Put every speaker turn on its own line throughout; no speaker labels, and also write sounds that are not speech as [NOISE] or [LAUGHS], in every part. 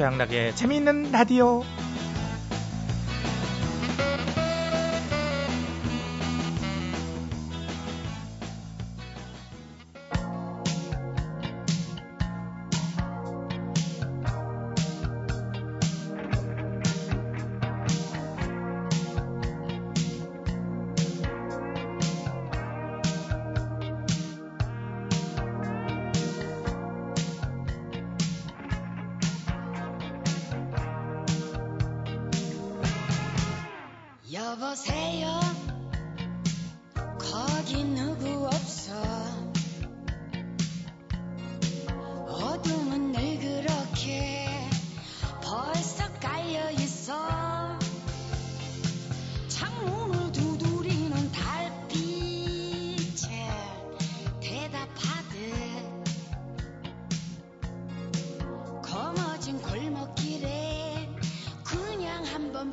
최양락의 재미있는 라디오.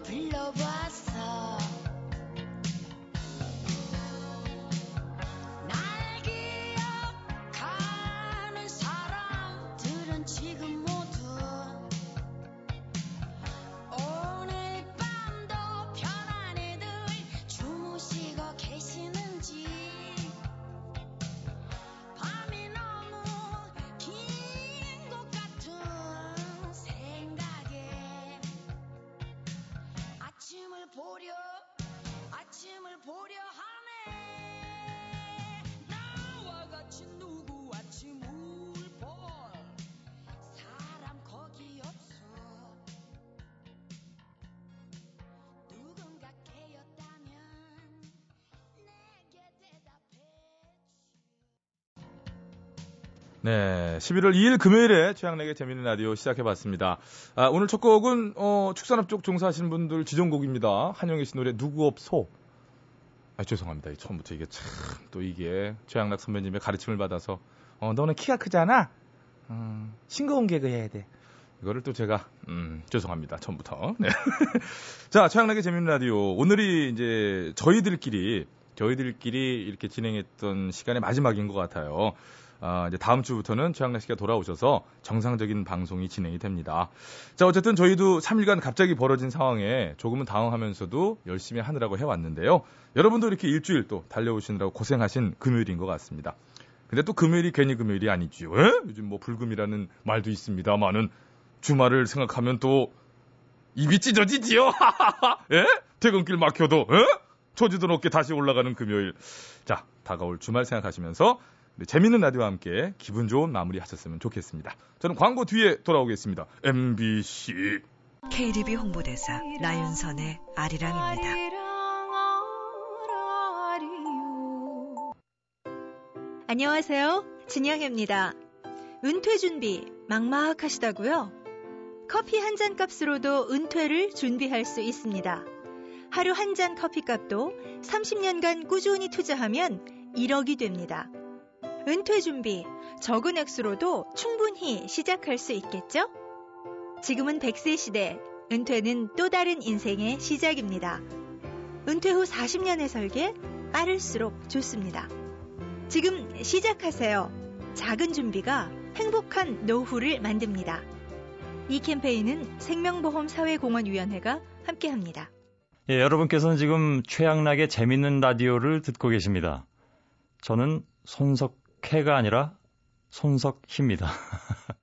그 네,
11월 2일 금요일에 최양락의 재미있는 라디오 시작해봤습니다. 아, 오늘 첫 곡은 어, 축산업 쪽 종사하시는 분들 지정곡입니다. 한영애 씨 노래 누구 없소. 아, 죄송합니다. 이 처음부터 이게 참 또 이게 최양락 선배님의 가르침을 받아서 어, 너는 키가 크잖아. 음, 싱거운 개그 해야 돼. 이거를 또 제가 음, 죄송합니다. 처음부터. 네. [LAUGHS] 자, 최양락의 재미있는 라디오. 오늘이 이제 저희들끼리 저희들끼리 이렇게 진행했던 시간의 마지막인 것 같아요. 아, 이제 다음 주부터는 최양락 씨가 돌아오셔서 정상적인 방송이 진행이 됩니다. 자, 어쨌든 저희도 3일간 갑자기 벌어진 상황에 조금은 당황하면서도 열심히 하느라고 해왔는데요. 여러분도 이렇게 일주일 또 달려오시느라고 고생하신 금요일인 것 같습니다. 근데 또 금요일이 괜히 금요일이 아니지요. 에? 요즘 뭐 불금이라는 말도 있습니다만은 주말을 생각하면 또 입이 찢어지지요. [LAUGHS] 예? 퇴근길 막혀도 에? 초지도 높게 다시 올라가는 금요일. 자, 다가올 주말 생각하시면서 네, 재밌는 라디오와 함께 기분 좋은 마무리 하셨으면 좋겠습니다. 저는 광고 뒤에 돌아오겠습니다. MBC.
KDB 홍보대사 나윤선의 아리랑입니다. 안녕하세요. 진영입니다. 은퇴 준비 막막하시다고요? 커피 한 잔 값으로도 은퇴를 준비할 수 있습니다. 하루 한 잔 커피 값도 30년간 꾸준히 투자하면 1억이 됩니다. 은퇴 준비 적은 액수로도 충분히 시작할 수 있겠죠? 지금은 100세 시대, 은퇴는 또 다른 인생의 시작입니다. 은퇴 후 40년의 설계, 빠를수록 좋습니다. 지금 시작하세요. 작은 준비가 행복한 노후를 만듭니다. 이 캠페인은 생명보험사회공헌위원회가 함께합니다.
예, 여러분께서는 지금 최양락의 재밌는 라디오를 듣고 계십니다. 저는 손석 해가 아니라 손석희입니다. [LAUGHS]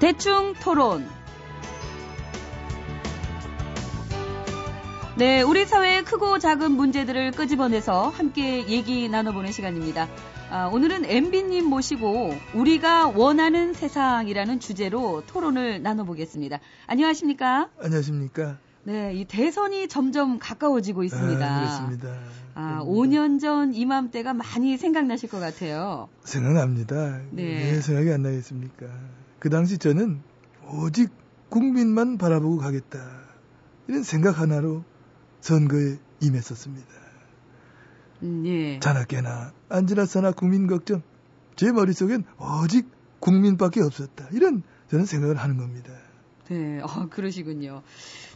대충 토론. 네, 우리 사회의 크고 작은 문제들을 끄집어내서 함께 얘기 나눠보는 시간입니다. 아, 오늘은 MB님 모시고 우리가 원하는 세상이라는 주제로 토론을 나눠보겠습니다. 안녕하십니까?
안녕하십니까?
네, 이 대선이 점점 가까워지고 있습니다.
아, 그렇습니다.
아,
그렇습니다.
5년 전 이맘때가 많이 생각나실 것 같아요.
생각납니다.
네.
왜 생각이 안 나겠습니까? 그 당시 저는 오직 국민만 바라보고 가겠다. 이런 생각 하나로 선거에 임했었습니다.
음, 예.
자나깨나 안지나서나 국민 걱정. 제 머릿속엔 오직 국민밖에 없었다. 이런 저는 생각을 하는 겁니다.
네, [LAUGHS] 어, 그러시군요.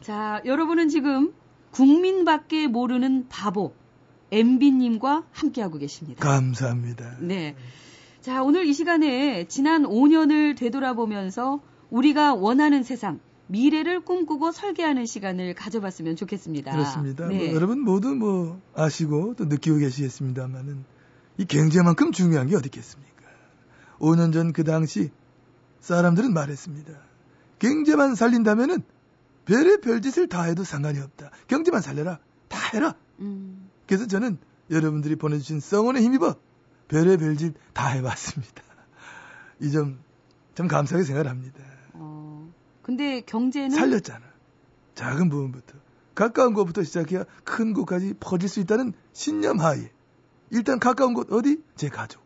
자, 여러분은 지금 국민밖에 모르는 바보, MB님과 함께하고 계십니다.
감사합니다.
네. 자, 오늘 이 시간에 지난 5년을 되돌아보면서 우리가 원하는 세상, 미래를 꿈꾸고 설계하는 시간을 가져봤으면 좋겠습니다.
그렇습니다.
네.
뭐 여러분 모두 뭐 아시고 또 느끼고 계시겠습니다만은 이 경제만큼 중요한 게 어디 있겠습니까? 5년 전 그 당시 사람들은 말했습니다. 경제만 살린다면은 별의 별짓을 다 해도 상관이 없다. 경제만 살려라. 다 해라.
음,
그래서 저는 여러분들이 보내주신 성원에 힘입어 별의 별짓 다 해봤습니다. 이 점 참 감사하게 생각을 합니다.
어, 근데 경제는
살렸잖아. 작은 부분부터. 가까운 곳부터 시작해야 큰 곳까지 퍼질 수 있다는 신념 하에. 일단 가까운 곳 어디? 제 가족.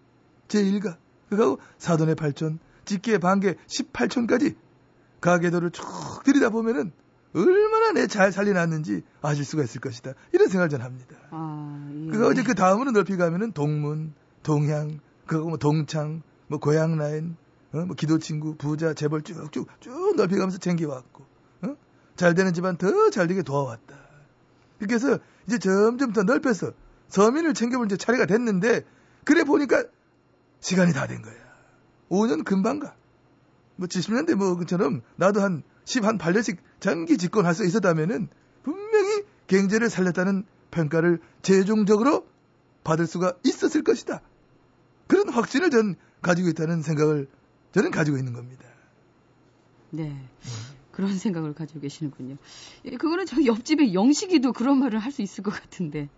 제 일가. 그리고 사돈의 팔촌, 직계의 반계 18촌까지 가계도를 쭉 들이다 보면은 얼마나 내 잘 살려놨는지 아실 수가 있을 것이다. 이런 생각을 전 합니다.
아, 예.
그거 이제 그 다음으로 넓히 가면은 동문, 동향, 그거 뭐 동창, 뭐 고향 라인, 어? 뭐 기도 친구, 부자, 재벌 쭉쭉 쭉 넓히 가면서 챙겨왔고, 어? 잘 되는 집안 더 잘 되게 도와왔다. 그래서 이제 점점 더 넓혀서 서민을 챙겨볼 이제 차례가 됐는데, 그래 보니까 시간이 다 된 거야. 5년 금방 가. 뭐 70년대 뭐 그처럼 나도 한 10, 한 8년씩 장기 집권할 수 있었다면은 분명히 경제를 살렸다는 평가를 최종적으로 받을 수가 있었을 것이다. 그런 확신을 전 가지고 있다는 생각을 저는 가지고 있는 겁니다.
네. 그런 생각을 가지고 계시는군요. 예, 그거는 저희 옆집에 영식이도 그런 말을 할 수 있을 것 같은데.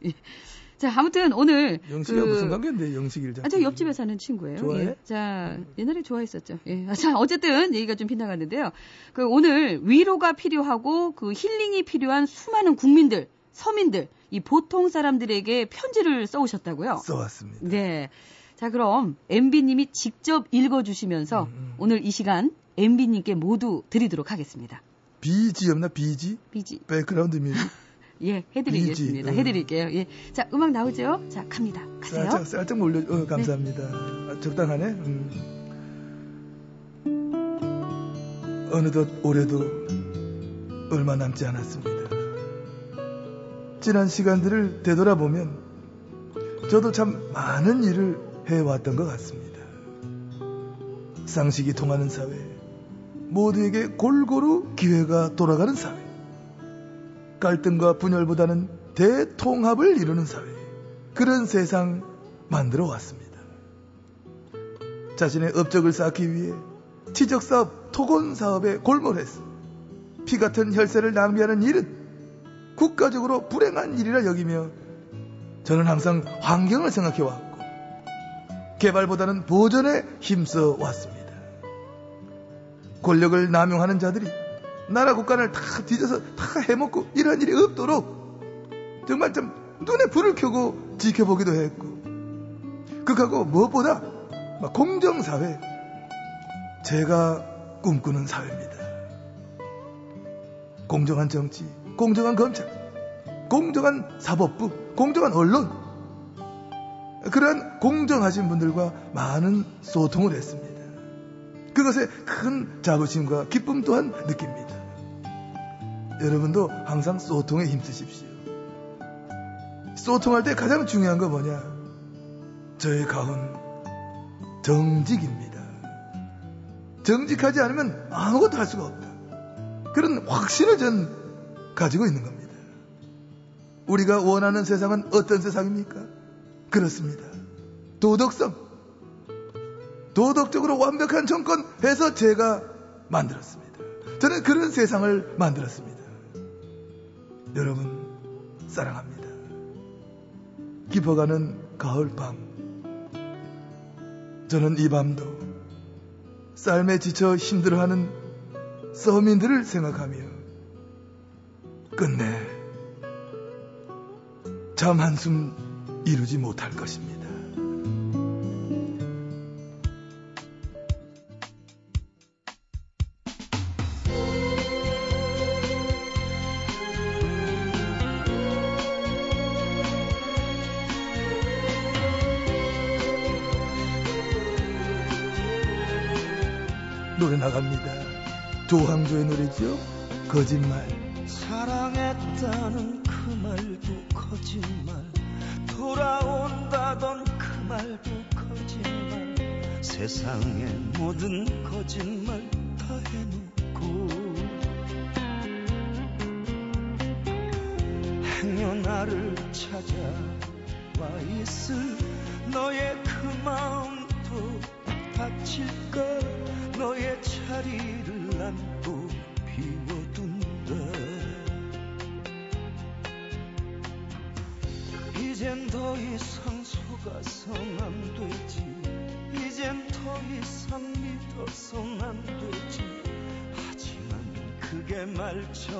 예. 자, 아무튼 오늘
영식이가
그-
무슨 관계인데 영식이를
아, 저 옆집에 사는 친구예요.
좋아해?
예. 자, 옛날에 좋아했었죠. 예. 아, [LAUGHS] 자, 어쨌든 얘기가 좀 빗나갔는데요. 그 오늘 위로가 필요하고 그 힐링이 필요한 수많은 국민들, 서민들, 이 보통 사람들에게 편지를 써 오셨다고요.
써 왔습니다.
네. 자, 그럼 MB님이 직접 읽어 주시면서
음, 음.
오늘 이 시간 MB님께 모두 드리도록 하겠습니다.
BG 없나 BG? BG. Background music? [LAUGHS]
예, 해드리겠습니다.
비지, 음.
해드릴게요. 예. 자, 음악 나오죠? 자, 갑니다. 가세요.
살짝 살짝 몰려. 어, 감사합니다. 아, 적당하네. 음. 어느덧 올해도 얼마 남지 않았습니다. 지난 시간들을 되돌아보면 저도 참 많은 일을 해왔던 것 같습니다. 상식이 통하는 사회, 모두에게 골고루 기회가 돌아가는 사회, 갈등과 분열보다는 대통합을 이루는 사회, 그런 세상 만들어 왔습니다. 자신의 업적을 쌓기 위해 지적사업, 토건사업에 골몰해서 피 같은 혈세를 낭비하는 일은 국가적으로 불행한 일이라 여기며 저는 항상 환경을 생각해 왔고 개발보다는 보전에 힘써 왔습니다. 권력을 남용하는 자들이 나라 국간을 다 뒤져서 다 해먹고 이런 일이 없도록 정말 좀 눈에 불을 켜고 지켜보기도 했고 그하고 무엇보다 막 공정사회 제가 꿈꾸는 사회입니다. 공정한 정치, 공정한 검찰, 공정한 사법부, 공정한 언론 그러한 공정하신 분들과 많은 소통을 했습니다. 그것에 큰 자부심과 기쁨 또한 느낍니다. 여러분도 항상 소통에 힘쓰십시오. 소통할 때 가장 중요한 거 뭐냐? 저의 가훈 정직입니다. 정직하지 않으면 아무것도 할 수가 없다. 그런 확신을 전 가지고 있는 겁니다. 우리가 원하는 세상은 어떤 세상입니까? 그렇습니다. 도덕성. 도덕적으로 완벽한 정권 해서 제가 만들었습니다. 저는 그런 세상을 만들었습니다. 여러분, 사랑합니다. 깊어가는 가을밤. 저는 이 밤도 삶에 지쳐 힘들어하는 서민들을 생각하며 끝내 잠 한숨 이루지 못할 것입니다. 거짓말.
사랑했다는 그 말도 거짓말. 돌아온다던 그 말도 거짓말. 세상의 모든 거짓말 다 해놓고 행여 나를 찾아와 있을 너의 그 마음도 다칠까? 너의 자리를 난또 그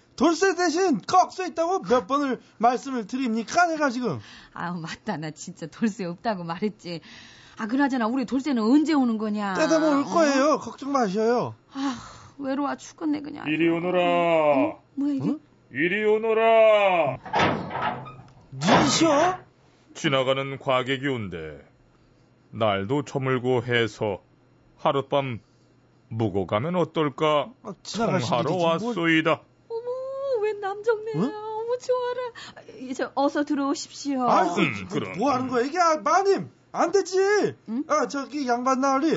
돌쇠 대신 꺽쇠 있다고 몇 번을 말씀을 드립니까? 내가 지금.
아우, 맞다. 나 진짜 돌쇠 없다고 말했지. 아, 그나저나 우리 돌쇠는 언제 오는 거냐?
때다 올
어?
거예요. 걱정 마셔요.
아, 외로워 죽겠네, 그냥.
이리 오너라.
뭐야, 이게?
이리 오너라.
니셔?
지나가는 과객이 온대. 날도 저물고 해서 하룻밤 묵어 가면 어떨까?
아,
청하러
일이지, 뭘.
왔소이다.
웬 남정네야.
응?
어머, 좋아라. 아, 저, 어서 들어오십시오.
아이고,
음, 그럼.
뭐 하는 거야? 이게, 아, 마님! 안 되지!
응?
아, 저기, 양반 나으리.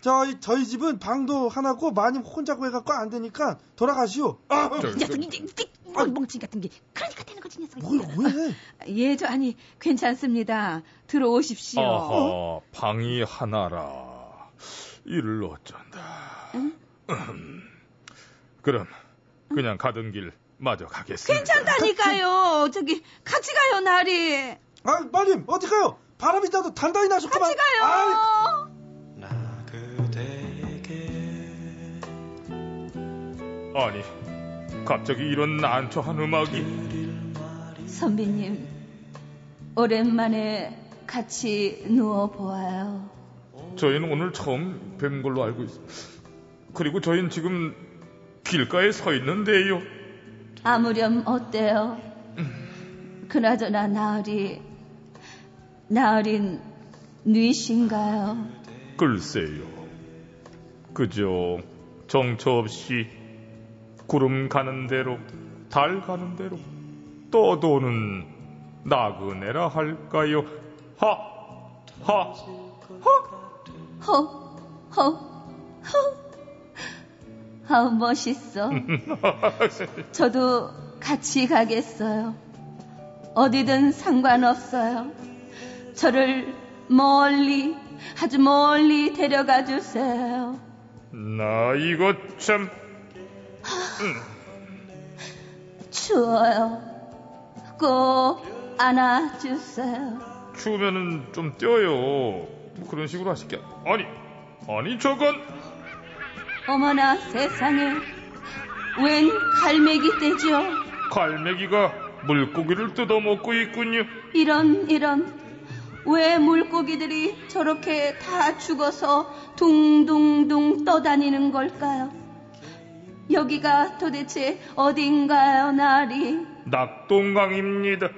저희, 저희 집은 방도 하나고 마님 혼자 구해갖고 안 되니까 돌아가시오. 아,
저, 저,
이 멍청이 같은 게. 그러니까 되는 거지, 녀석.
뭘, 왜? [LAUGHS]
예, 저, 아니, 괜찮습니다. 들어오십시오.
아하, 방이 하나라. 이를 어쩐다. 음, 그럼 그냥 가던 길 마저 가겠습니다.
괜찮다니까요. 저기, 같이 가요, 나리.
아, 마님, 어디 가요? 바람이 나도 단단히 나셨구만.
같이 가요.
나 그대에게
아니, 갑자기 이런 난처한 음악이
선배님, 오랜만에 같이 누워 보아요.
저희는 오늘 처음 뵌 걸로 알고 있습니다. 그리고 저희는 지금 길가에 서 있는데요.
아무렴 어때요? 그나저나 나으리, 나으린 뉘신가요?
글쎄요. 그저 정처 없이 구름 가는 대로 달 가는 대로 떠도는 나그네라 할까요? 하, 하,
허, 허, 허. 아우, 멋있어. [LAUGHS] 저도 같이 가겠어요. 어디든 상관없어요. 저를 멀리, 아주 멀리 데려가 주세요.
나 이거 참
추워요. 꼭 안아주세요.
추우면은 좀 뛰어요. 뭐 그런 식으로 하실게. 아니, 아니 저건
어머나 세상에. 웬 갈매기 떼죠?
갈매기가 물고기를 뜯어먹고 있군요.
이런, 이런. 왜 물고기들이 저렇게 다 죽어서 둥둥둥 떠다니는 걸까요? 여기가 도대체 어딘가요, 나리?
낙동강입니다.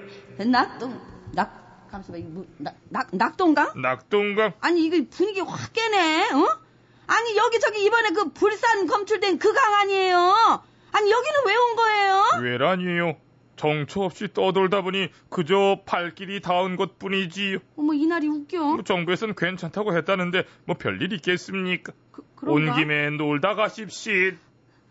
낙동, 낙, 잠시만, 뭐, 낙, 낙, 낙동강?
낙동강.
아니, 이거 분위기 확 깨네, 어? 아니, 여기저기 이번에 그 불산 검출된 그 강 아니에요? 아니, 여기는 왜 온 거예요?
왜라니요? 정처 없이 떠돌다 보니 그저 발길이 닿은 것 뿐이지요.
어머, 이날이 웃겨.
뭐 정부에서는 괜찮다고 했다는데 뭐 별일 있겠습니까?
그, 그런가?
온 김에 놀다 가십시.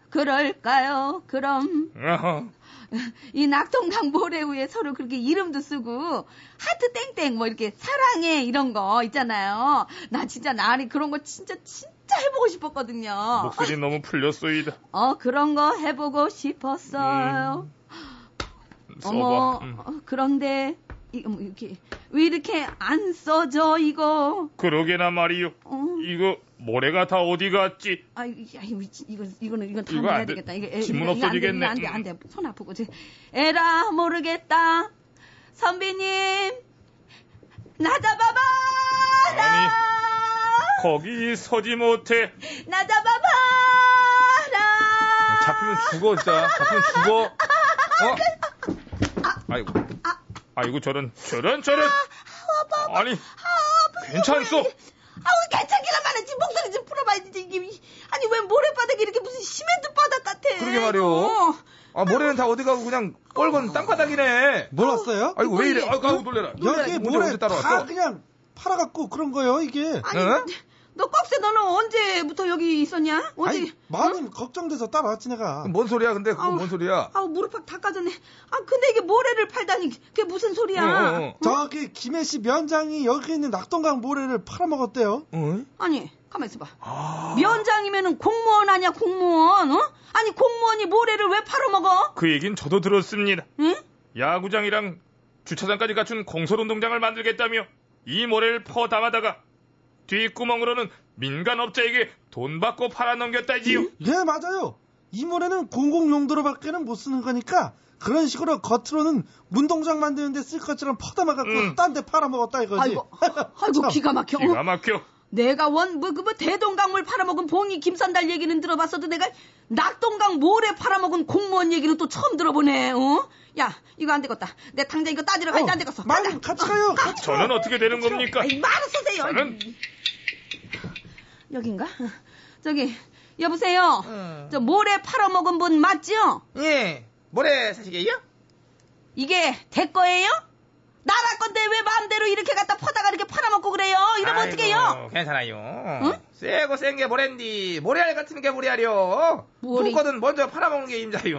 그럴까요? 그럼
어허. [LAUGHS]
이 낙동강 모래 위에 서로 그렇게 이름도 쓰고 하트 땡땡 뭐 이렇게 사랑해 이런 거 있잖아요. 나 진짜 나리 그런 거 진짜 진 짜 해보고 싶었거든요.
목소리 너무 풀렸소이다.
어 그런 거 해보고 싶었어요. 어머
써봐. 음.
어, 그런데 이거 뭐 이렇게 왜 이렇게 안 써져 이거?
그러게나 말이요.
어.
이거 모래가 다 어디 갔지?
아, 이- 야, 이거, 이거, 이거는, 이건 다 해야. 되겠다. 이거, 애-
지문 없어지겠네.
이거 안 돼, 안 돼. 손 아프고. 저, 에라, 모르겠다. 선배님, 나 잡아봐!
아니, 거기 서지 못해.
나 잡아봐! 라!
잡히면 죽어 진짜. 잡히면 죽어. 어? 아이고.
아이고 저런 저런 저런. 아 니 괜찮소?
아우, 괜찮기란 말이지. 목소리 좀 풀어봐야지. 이게, 아니, 왜 모래바닥이 이렇게 무슨 시멘트 바닥 같아.
그러게 말이오.
이거.
아 모래는 다 어디 가고 그냥 뻘건 땅바닥이네.
몰랐어요?
아이고 왜 이래? 아이고, 아이고 놀래라.
여기 모래
언제
다
따라왔어?
그냥 팔아갖고 그런 거예요 이게.
아니,
응?
너 꺽쇠 너는 언제부터 여기 있었냐? 언제?
아니 마님 걱정돼서 따라왔지 내가.
뭔 소리야? 근데 그거
아우.
뭔 소리야?
아우 무릎팍 닦아졌네. 아 근데 이게 모래를 팔다니 그게 무슨 소리야?
어, 어, 어.
저기 김해시 면장이 여기 있는 낙동강 모래를 팔아먹었대요.
응?
아니 가만 있어봐. 면장이면은 공무원 아니야 공무원? 어? 아니 공무원이 모래를 왜 팔아먹어?
그 얘긴 저도 들었습니다.
응?
야구장이랑 주차장까지 갖춘 공설운동장을 만들겠다며 이 모래를 퍼 담아다가 뒷구멍으로는 민간업자에게 돈 받고 팔아넘겼다지요.
예 맞아요. 이 모래는 공공 용도로 밖에는 못 쓰는 거니까 그런 식으로 겉으로는 운동장 만드는데 쓸 것처럼 퍼담아갖고
음.
딴데 팔아먹었다 이거지.
아이고 아이고 [LAUGHS]
참.
기가 막혀. 어?
기가 막혀.
내가 원 뭐 그 뭐 대동강물 팔아먹은 봉이 김선달 얘기는 들어봤어도 내가 낙동강 모래 팔아먹은 공무원 얘기는 또 처음 들어보네. 어? 야 이거 안 되겠다. 내 당장 이거 따지러 가야지 안 되겠어.
마님 같이 가요. 같이 가.
저는 어떻게 되는 겁니까?
말을 쓰세요.
저는
여긴가? 저기 여보세요.
응.
저 모래 팔아먹은 분 맞죠?
예. 모래 사시게요?
이게 대 거예요? 나라 건데 왜 마음대로 이렇게 갖다 퍼다가 이렇게 팔아먹고 그래요? 이러면 어떡해요?
괜찮아요. 세고 센 게 모래인디 모래알 같은 게 모래알이요.
모래-
누거든 먼저 팔아먹는 게 임자요.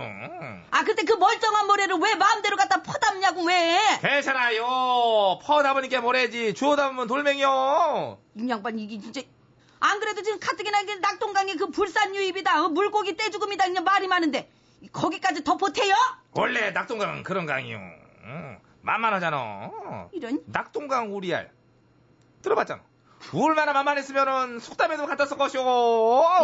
아 근데 그 멀쩡한 모래를 왜 마음대로 갖다 퍼담냐고 왜?
괜찮아요. 퍼 담으니 게 모래지. 주워 담으면 돌멩이요.
이 양반 이게 진짜 안 그래도 지금 가뜩이나 낙동강에 그 불산 유입이다 어, 물고기 떼죽음이다 그냥 말이 많은데 거기까지 더 보태요?
원래 낙동강은 그런 강이요. 응. 만만하잖아.
이런
낙동강 우리알. 들어봤잖아. 얼마나 만만했으면은 속담에도 갖다 쓸 것이오.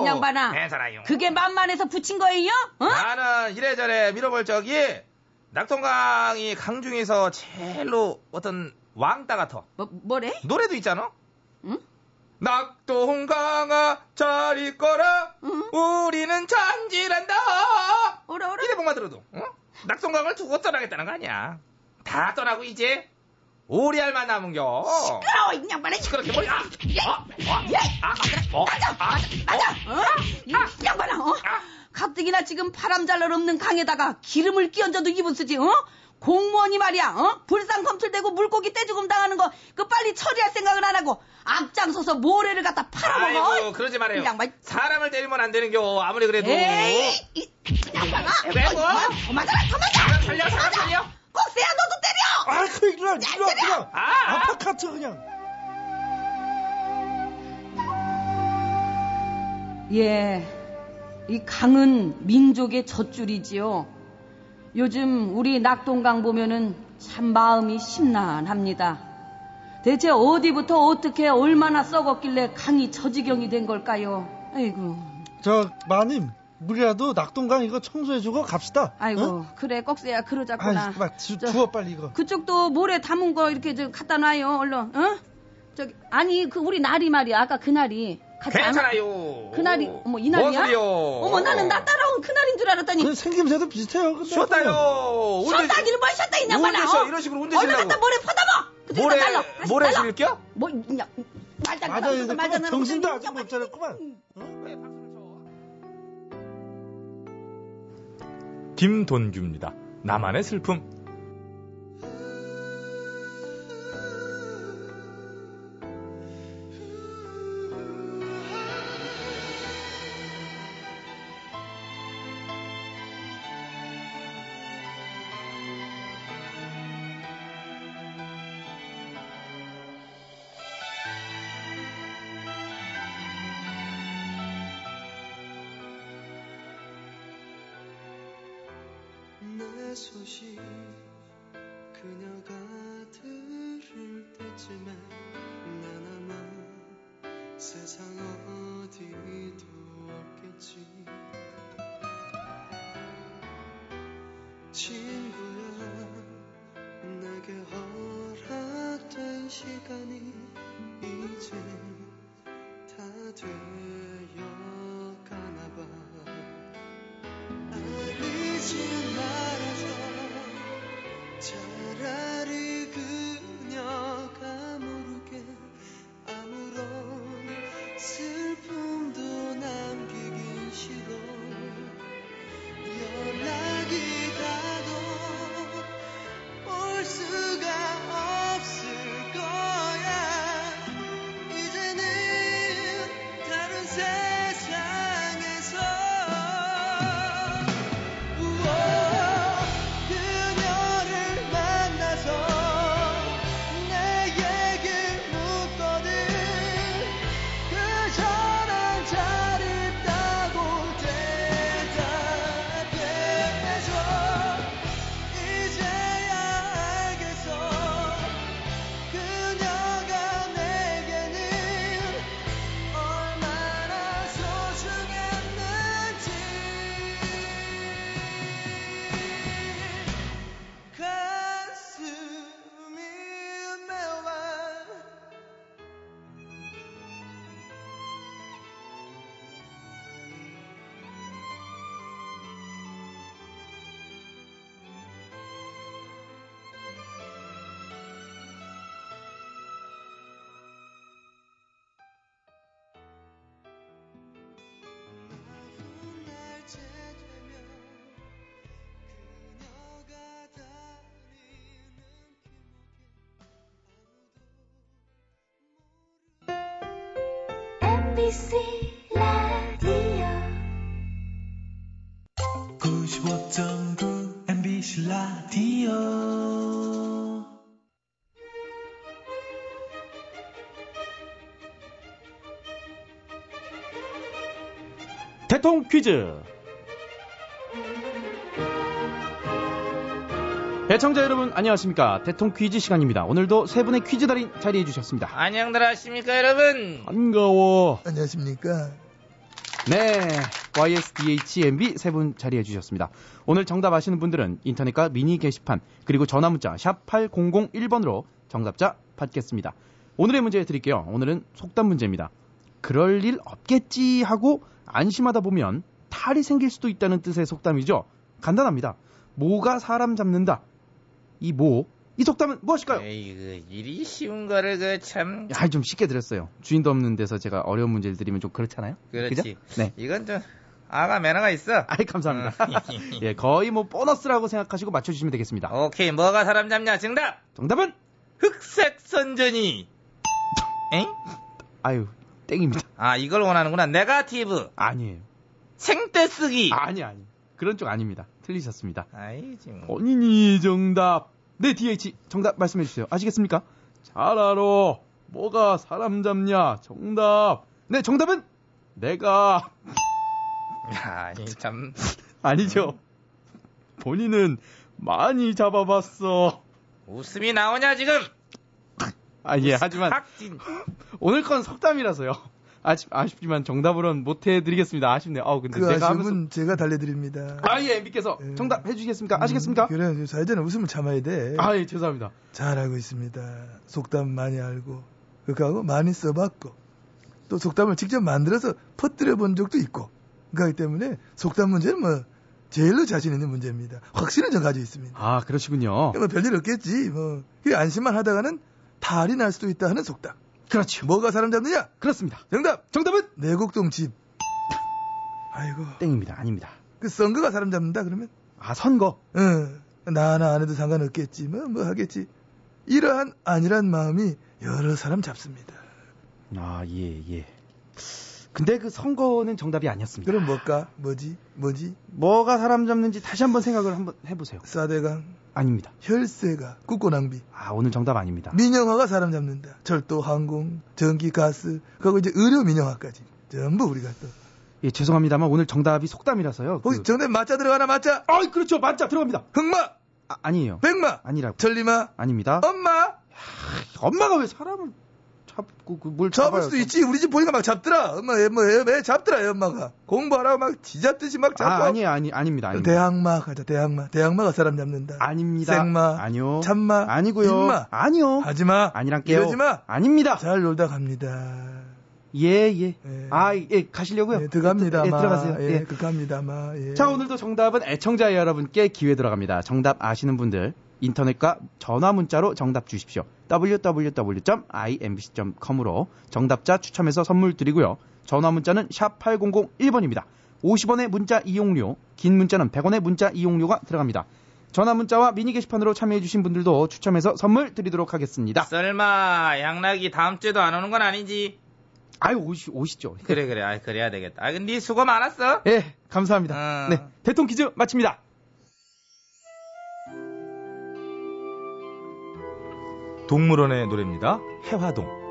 이 양반아
괜찮아요.
그게 만만해서 붙인 거예요? 어?
나는 이래저래 밀어볼 적이 낙동강이 강 중에서 제일로 어떤 왕따 같아.
뭐, 뭐래?
노래도 있잖아.
응?
낙동강아 잘 있거라.
응?
우리는 잔질한다.
오라 오라
이 대목만 들어도 어? 낙동강을 두고 떠나겠다는 거 아니야. 다 떠나고 이제 오리알만 남은겨.
시끄러워 이 양반아
그렇게 머리 아, 아, 아,
예!
아, 어,
맞아
아,
맞아 어? 이 양반아 어? 가뜩이나 지금 바람 잘 날 없는 강에다가 기름을 끼얹어도 입은 쓰지 어? 공무원이 말이야 어? 불상 검출되고 물고기 떼죽음 당하는 거 그 빨리 처리할 생각을 안 하고 앞장서서 모래를 갖다 팔아먹어
아이고 그러지 말아요.
이 양반
사람을 때리면 안 되는겨. 아무리 그래도.
에이 이 양반아
왜 뭐?
더 맞아라 더 맞아
사람 살려 사람 살려.
꼭새야 너도 때려
아, 그 이리 와, 그냥.
아, 아.
아파카트 그냥.
예, 이 강은 민족의 젖줄이지요. 요즘 우리 낙동강 보면은 참 마음이 심란합니다. 대체 어디부터 어떻게 얼마나 썩었길래 강이 저지경이 된 걸까요? 아이고,
저 마님 우리라도 낙동강 이거 청소해주고 갑시다.
아이고,
응?
그래 꼭새야 그러자꾸나.
그만 주,
저-
주워 빨리 이거.
그쪽도 모래 담은 거 이렇게 저 갖다 놔요, 얼른. 어? 저기 아니 그 우리 날이 말이야. 아까 그 날이
괜찮아요.
그날이 어머 이 날이야?
뭔 소리요?
어머 나는 나 따라온 그날인 줄 알았더니
그 생김새도 비슷해요. 근데
쉬었다요.
쉬었다기는 뭘 쉬었다
언제 쉬어?
어?
이런 식으로 언제
얼른? 갖다 모래 퍼다봐
모래
날라
모래. 실겨?
뭐
돼.
말도 안 되는
정신도. 아직 못 차렸구만.
김돈규입니다. 나만의 슬픔.
세상 어디도 없겠지. 친구
MBC 라디오
95.9 MBC 라디오
대통 퀴즈. 애청자 여러분 안녕하십니까? 대통 퀴즈 시간입니다. 오늘도 세 분의 퀴즈 달인 자리해 주셨습니다.
안녕들 하십니까 여러분?
반가워.
안녕하십니까.
네 YSDHMB 세 분 자리해 주셨습니다. 오늘 정답 아시는 분들은 인터넷과 미니 게시판 그리고 전화 문자 샵 8001번으로 정답자 받겠습니다. 오늘의 문제 드릴게요. 오늘은 속담 문제입니다. 그럴 일 없겠지 하고 안심하다 보면 탈이 생길 수도 있다는 뜻의 속담이죠. 간단합니다. 모가 사람 잡는다 이 모, 이 속담은 무엇일까요?
에이 그 일이 쉬운 거를 그참
야, 좀 쉽게 드렸어요. 주인도 없는 데서 제가 어려운 문제를 드리면 좀 그렇잖아요.
그렇지
그죠? 네.
이건 좀 아가 매너가 있어 [LAUGHS]
아이 감사합니다. [LAUGHS] 예, 거의 뭐 보너스라고 생각하시고 맞춰주시면 되겠습니다.
오케이 뭐가 사람 잡냐 정답
정답은
흑색 선전이 [LAUGHS] 엥?
아유 땡입니다.
아 이걸 원하는구나 네가티브
아니에요.
생떼 쓰기
아니 아니 그런 쪽 아닙니다. 틀리셨습니다.
아이 지금
본인이 정답. 네 DH 정답 말씀해 주세요. 아시겠습니까? 잘 알아. 뭐가 사람 잡냐? 정답. 네 정답은 내가
아니 참
아니죠. 본인은 많이 잡아봤어.
웃음이 나오냐 지금
아, 예, 하지만
확진
오늘 건 석담이라서요. 아쉽, 아쉽지만 정답으로는 못 해드리겠습니다. 아쉽네요. 아우, 근데
그
제가
아쉬움은
하면서.
제가 달래드립니다.
아, 예, MB께서
예.
정답 해주시겠습니까? 아시겠습니까?
음, 그래, 사회자는 웃음을 참아야 돼.
아, 예, 죄송합니다.
잘 알고 있습니다. 속담 많이 알고, 그거하고 많이 써봤고, 또 속담을 직접 만들어서 퍼뜨려 본 적도 있고, 그렇기 때문에 속담 문제는 뭐, 제일로 자신 있는 문제입니다. 확신은 저 가지고 있습니다.
아, 그러시군요.
뭐 별일 없겠지, 뭐. 그 안심만 하다가는 탈이 날 수도 있다 하는 속담.
그렇죠.
뭐가 사람 잡느냐?
그렇습니다.
정답!
정답은?
내곡동 집. 아이고.
땡입니다. 아닙니다.
그 선거가 사람 잡는다 그러면?
아, 선거.
응. 나나 안 해도 상관없겠지. 뭐, 뭐 하겠지. 이러한 안일한 마음이 여러 사람 잡습니다.
아, 예, 예. 근데 그 선거는 정답이 아니었습니다.
그럼 뭘까? 뭐지? 뭐지?
뭐가 사람 잡는지 다시 한번 생각을 한번 해보세요.
사대강,
아닙니다.
혈세가, 국고 낭비,
아, 오늘 정답 아닙니다.
민영화가 사람 잡는다. 철도, 항공, 전기, 가스, 그리고 이제 의료 민영화까지. 전부 우리가 또.
예, 죄송합니다. 만 오늘 정답이 속담이라서요. 그-
정답 맞자 들어가나 맞자?
아, 그렇죠. 맞자 들어갑니다.
흑마!
아, 아니에요.
백마,
아니라고.
천리마,
아닙니다.
엄마.
엄마가 왜 사람을 잡고 그뭘
잡을? 수도 있지. 우리 집 보니까 막 잡더라. 엄마, 애, 뭐, 애, 애 잡더라, 애 엄마가. 공부하라고 막 지잡듯이 막 잡고.
아, 아니에요, 아니, 아닙니다. 아닙니다.
대항마 가자, 대항마. 대항마가 사람 잡는다.
아닙니다.
생마.
아니요.
참마.
아니고요.
인마.
아니요.
하지마.
아니란게요.
이러지 마.
아닙니다.
잘 놀다 갑니다.
예, 예.
예.
아, 예, 가시려고요?
예, 들어갑니다,
예,
마.
들어가세요.
예,
예.
들어갑니다, 마. 예.
자, 오늘도 정답은 애청자 여러분께 기회 들어갑니다. 정답 아시는 분들 인터넷과 전화 문자로 정답 주십시오. www.imbc.com으로 정답자 추첨해서 선물 드리고요. 전화 문자는 샵 8001번입니다. 50원의 문자 이용료, 긴 문자는 100원의 문자 이용료가 들어갑니다. 전화 문자와 미니 게시판으로 참여해주신 분들도 추첨해서 선물 드리도록 하겠습니다.
설마 양락이 다음 주에도 안 오는 건 아니지?
아유, 오시, 오시죠.
그래 그래. 아 그래야 되겠다. 아 근데 수고 많았어.
예, 감사합니다.
어.
네, 대통 퀴즈 마칩니다.
동물원의 노래입니다. 해화동.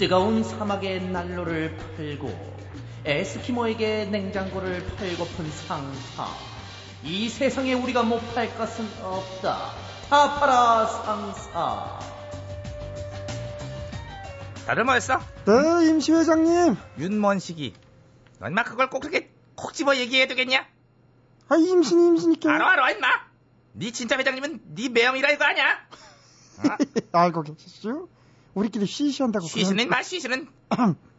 뜨거운 사막의 난로를 팔고 에스키모에게 냉장고를 팔고픈 상사. 이 세상에 우리가 못 팔 것은 없다. 다 팔아 상사.
다들 뭐였어?
네, 임시 회장님.
윤먼식이. 너 인마 그걸 꼭 그렇게 콕 집어 얘기해야 되겠냐?
아, 임신 임신이니까.
알아 알아 인마. 네 진짜 회장님은 네 매형이라 이거 아니야? [LAUGHS]
알고 계시죠? 우리끼리 쉬쉬한다고.
쉬시는 인마 쉬시는.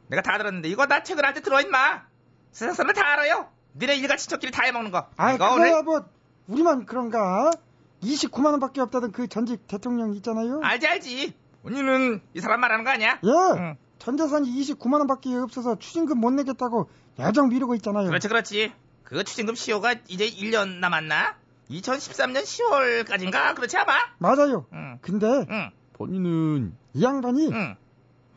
내가 다 들었는데 이거 나 퇴근할 때 들어 인마. 세상 사람들 다 알아요. 니네 일가 친척끼리 다 해먹는 거.
아,
이거
그거야
오늘
뭐 우리만 그런가? 29만 원 밖에 없다던 그 전직 대통령 있잖아요.
알지 알지. 언니는 이 사람 말하는 거 아니야?
예. 전 재산이 29만 원 밖에 없어서 추징금 못 내겠다고 야정 미루고 있잖아요.
그렇지 그렇지. 그 추징금 시효가 이제 1년 남았나? 2013년 10월까지인가? 그렇지 아마?
맞아요.
응.
근데
응.
본인은 이 양반이
응.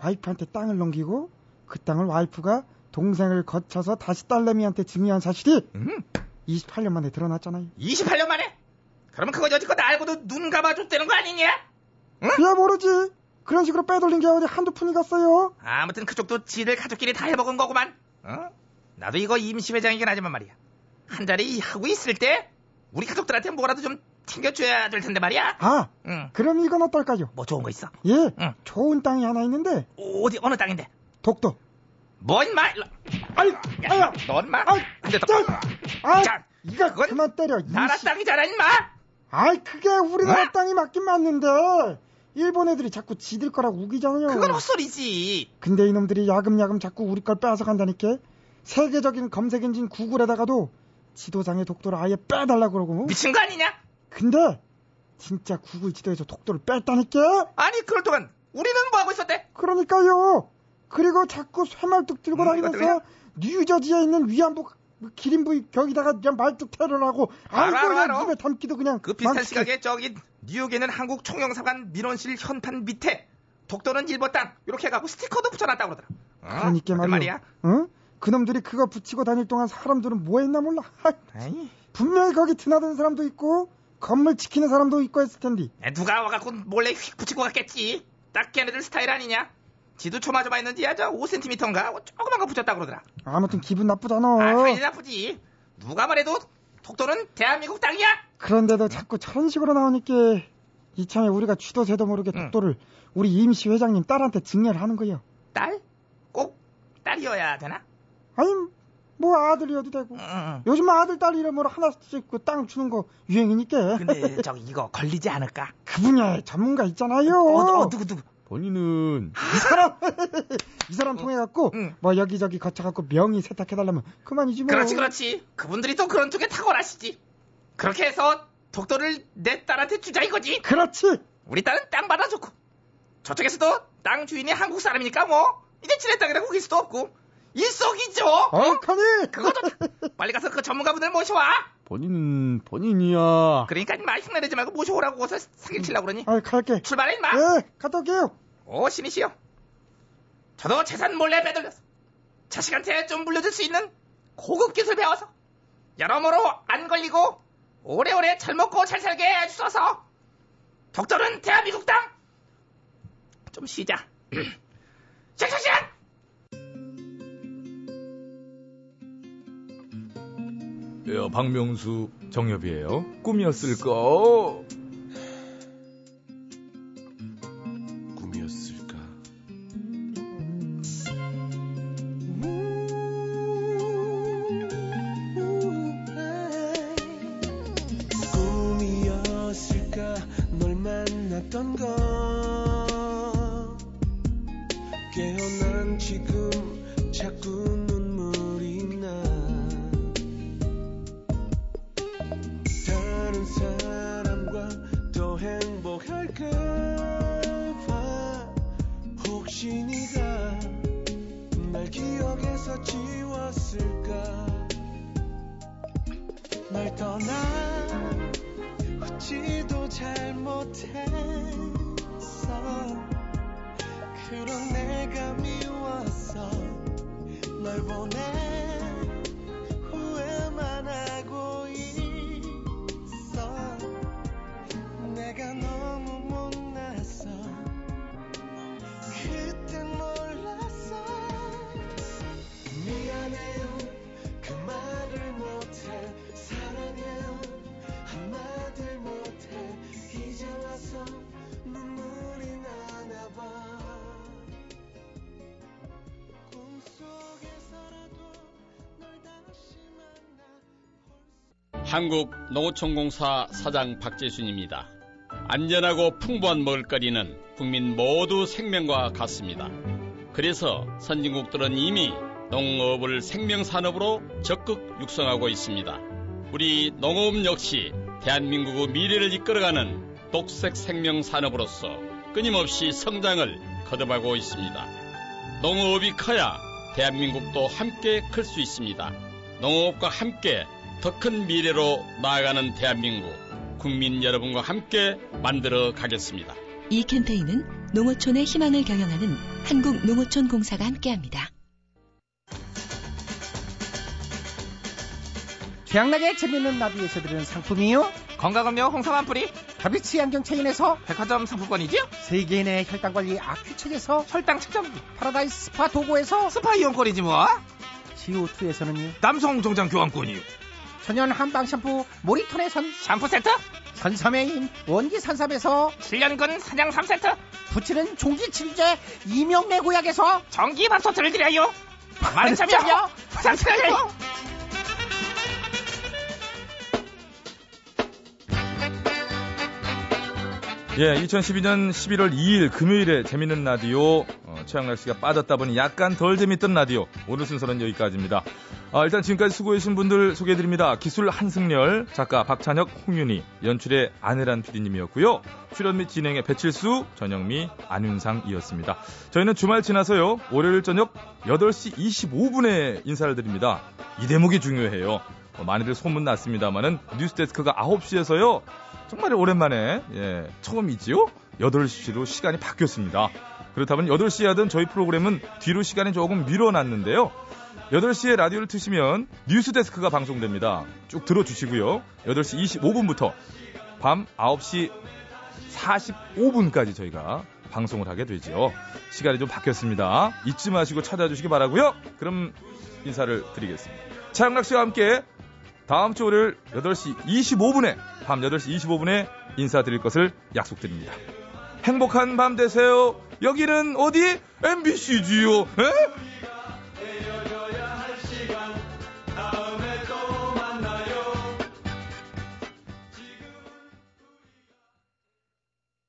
와이프한테 땅을 넘기고 그 땅을 와이프가 동생을 거쳐서 다시 딸내미한테 증여한 사실이
응.
28년 만에 드러났잖아요.
28년 만에? 그러면 그거 여지껏 알고도 눈 감아줬다는 거 아니냐?
그야 모르지. 그런 식으로 빼돌린 게 어디 한두 푼이 갔어요.
아무튼 그쪽도 지들 가족끼리 다 해먹은 거구만. 어? 나도 이거 임시회장이긴 하지만 말이야. 한 자리 하고 있을 때 우리 가족들한테 뭐라도 좀 챙겨줘야 될 텐데 말이야.
아,
응.
그럼 이건 어떨까요?
뭐 좋은 거 있어?
예,
응.
좋은 땅이 하나 있는데
어디 어느 땅인데?
독도.
뭐 임마? 일로.
아이, 아야,
너 임마?
아이,
근데 또
자, 아,
자,
이거
그건
그만 때려.
나라. 땅이잖아 임마.
아이, 그게 우리나라
뭐?
땅이 맞긴 맞는데 일본 애들이 자꾸 지들 거라고 우기잖아요.
그건 헛소리지.
근데 이놈들이 야금야금 자꾸 우리 걸 빼앗아 간다니까. 세계적인 검색 엔진 구글에다가도 지도상의 독도를 아예 빼달라고 그러고.
미친 거 아니냐?
근데 진짜 구구이지도에서 독도를 뺐다니까?
아니 그럴 동안 우리는 뭐 하고 있었대?
그러니까요. 그리고 자꾸 쇠말뚝 들고
음?
다니면서 뉴저지에 있는 위안부 기린부 벽에다가 그냥 말뚝 테러하고 아이고
알아,
그냥
알아.
입에 담기도 그냥
그 비슷한
망치게.
시각에 저기 뉴욕에는 한국 총영사관 민원실 현판 밑에 독도는 일본 땅 이렇게 해갖고 스티커도 붙여놨다고 그러더라. 어?
그러니까
그때
말이야. 응? 그놈들이 그거 붙이고 다닐 동안 사람들은 뭐 했나 몰라. 하이, 분명히 거기 드나드는 사람도 있고 건물 지키는 사람도 있고 했을 텐데.
에, 누가 와갖고 몰래 휙 붙이고 갔겠지. 딱 걔네들 스타일 아니냐? 지도 초마저마 있는지야 저 5cm인가 조그만 거 붙였다고 그러더라.
아무튼 기분 나쁘잖아.
아, 당연히 나쁘지. 누가 말해도 독도는 대한민국 땅이야.
그런데도 자꾸 저런 식으로 나오니까 이참에 우리가 주도세도 모르게 독도를 우리 임시 회장님 딸한테 증여를 하는 거예요.
딸? 꼭 딸이어야 되나?
아니 뭐 아들이어도 되고. 요즘 아들 딸 이름으로 하나씩 그 땅 주는 거 유행이니까.
근데 저기 이거 걸리지 않을까? [LAUGHS]
그 분야에 전문가 있잖아요.
어, 누구 누구?
본인은
이 사람 [LAUGHS] 이 사람 통해 갖고 뭐 여기저기 거쳐 갖고 명의 세탁해 달라면 그만이지 뭐.
그렇지 그렇지. 그분들이 또 그런 쪽에 탁월하시지. 그렇게 해서 독도를 내 딸한테 주자 이거지.
그렇지.
우리 딸은 땅 받아줬고 저쪽에서도 땅 주인이 한국 사람이니까 뭐 이제 지네 땅이라고 우길 수도 없고 일석이조.
어카니.
그것도 빨리 가서 그 전문가분들 모셔와.
본인은 본인이야.
그러니까 말 흉내 내지 말고 모셔오라고 어서 사기를 치려고 그러니.
아 갈게.
출발해 임마.
예 갔다 올게요.
오 신이시여. 저도 재산 몰래 빼돌려서 자식한테 좀 물려줄 수 있는 고급 기술 배워서 여러모로 안 걸리고 오래오래 잘 먹고 잘 살게 해주소서. 독도는 대한민국 땅. 좀 쉬자. [CLEARS THROAT] 샥샥샥.
박명수 정엽이에요.
꿈이었을까? 날 기억에서 지웠을까? 날 떠나 웃지도 잘못했어. 그런 내가 미웠어 널 보내
한국농어촌공사 사장 박재순입니다. 안전하고 풍부한 먹을거리는 국민 모두 생명과 같습니다. 그래서 선진국들은 이미 농업을 생명산업으로 적극 육성하고 있습니다. 우리 농업 역시 대한민국의 미래를 이끌어가는 녹색 생명산업으로서 끊임없이 성장을 거듭하고 있습니다. 농업이 커야 대한민국도 함께 클 수 있습니다. 농업과 함께 더 큰 미래로 나아가는 대한민국 국민 여러분과 함께 만들어 가겠습니다.
이 캠페인은 농어촌의 희망을 경영하는 한국농어촌공사가 함께합니다.
최양락의 재밌는 나비에서 드리는 상품이요.
건강음료 홍삼 한 뿌리.
다비치 안경 체인에서
백화점 상품권이지요.
세계인의 혈당관리 아큐책에서
혈당 측정기.
파라다이스 스파 도고에서
스파 이용권이지 뭐.
CO2에서는요.
남성 정장 교환권이요.
천연 한방 샴푸 모리톤에선
샴푸 세트.
산삼의 힘 원기 산삼에서
7년근 산양삼 세트.
붙이는 종기 치료제 이명래 구약에서
전기 밥솥을 드려요. 많은 참여 부탁드려요.
예, 2012년 11월 2일 금요일에 재밌는 라디오 어, 최양락 씨가 빠졌다 보니 약간 덜 재밌던 라디오 오늘 순서는 여기까지입니다. 아, 일단 지금까지 수고해주신 분들 소개해드립니다. 기술 한승열, 작가 박찬혁, 홍윤희, 연출의 안혜란 PD님이었고요. 출연 및 진행의 배칠수, 전영미, 안윤상이었습니다. 저희는 주말 지나서요. 월요일 저녁 8시 25분에 인사를 드립니다. 이 대목이 중요해요. 어, 많이들 소문 났습니다만은 뉴스데스크가 9시에서요. 정말 오랜만에 예, 처음이지요? 8시로 시간이 바뀌었습니다. 그렇다면 8시에 하던 저희 프로그램은 뒤로 시간이 조금 밀어놨는데요. 8시에 라디오를 트시면 뉴스데스크가 방송됩니다. 쭉 들어주시고요. 8시 25분부터 밤 9시 45분까지 저희가 방송을 하게 되죠. 시간이 좀 바뀌었습니다. 잊지 마시고 찾아주시기 바라고요. 그럼 인사를 드리겠습니다. 차영락 씨와 함께 다음 주 월요일 8시 25분에 밤 8시 25분에 인사드릴 것을 약속드립니다. 행복한 밤 되세요. 여기는 어디? MBC지요. 에?